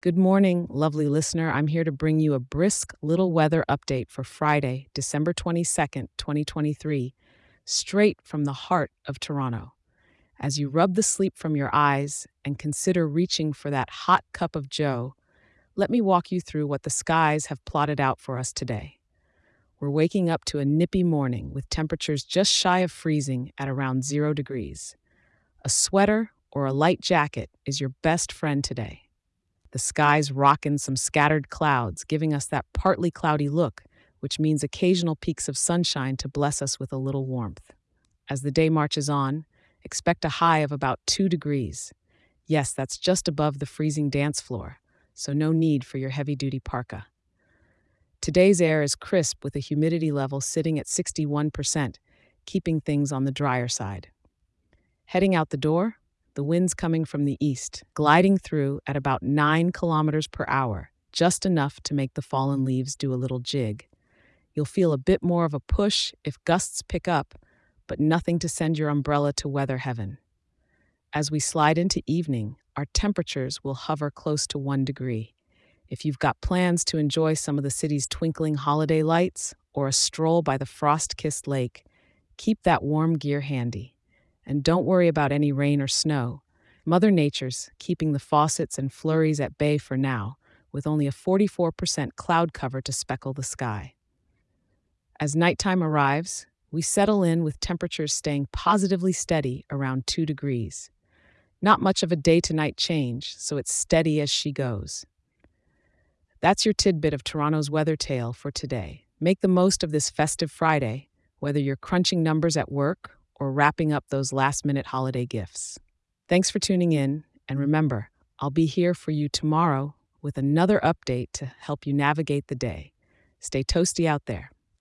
Good morning, lovely listener. I'm here to bring you a brisk little weather update for Friday, December 22nd, 2023, straight from the heart of Toronto. As you rub the sleep from your eyes and consider reaching for that hot cup of joe, let me walk you through what the skies have plotted out for us today. We're waking up to a nippy morning with temperatures just shy of freezing at around zero degrees. A sweater or a light jacket is your best friend today. The sky's rocking some scattered clouds, giving us that partly cloudy look, which means occasional peeks of sunshine to bless us with a little warmth. As the day marches on, expect a high of about 2 degrees. Yes, that's just above the freezing dance floor, so no need for your heavy duty parka. Today's air is crisp with a humidity level sitting at 61%, keeping things on the drier side. Heading out the door, the wind's coming from the east, gliding through at about 9 kilometers per hour, just enough to make the fallen leaves do a little jig. You'll feel a bit more of a push if gusts pick up, but nothing to send your umbrella to weather heaven. As we slide into evening, our temperatures will hover close to 1 degree. If you've got plans to enjoy some of the city's twinkling holiday lights or a stroll by the frost kissed lake, keep that warm gear handy. And don't worry about any rain or snow. Mother Nature's keeping the faucets and flurries at bay for now, with only a 44% cloud cover to speckle the sky. As nighttime arrives, we settle in with temperatures staying positively steady around 2 degrees. Not much of a day to night change, so it's steady as she goes. That's your tidbit of Toronto's weather tale for today. Make the most of this festive Friday, whether you're crunching numbers at work or wrapping up those last minute holiday gifts. Thanks for tuning in, and remember, I'll be here for you tomorrow with another update to help you navigate the day. Stay toasty out there.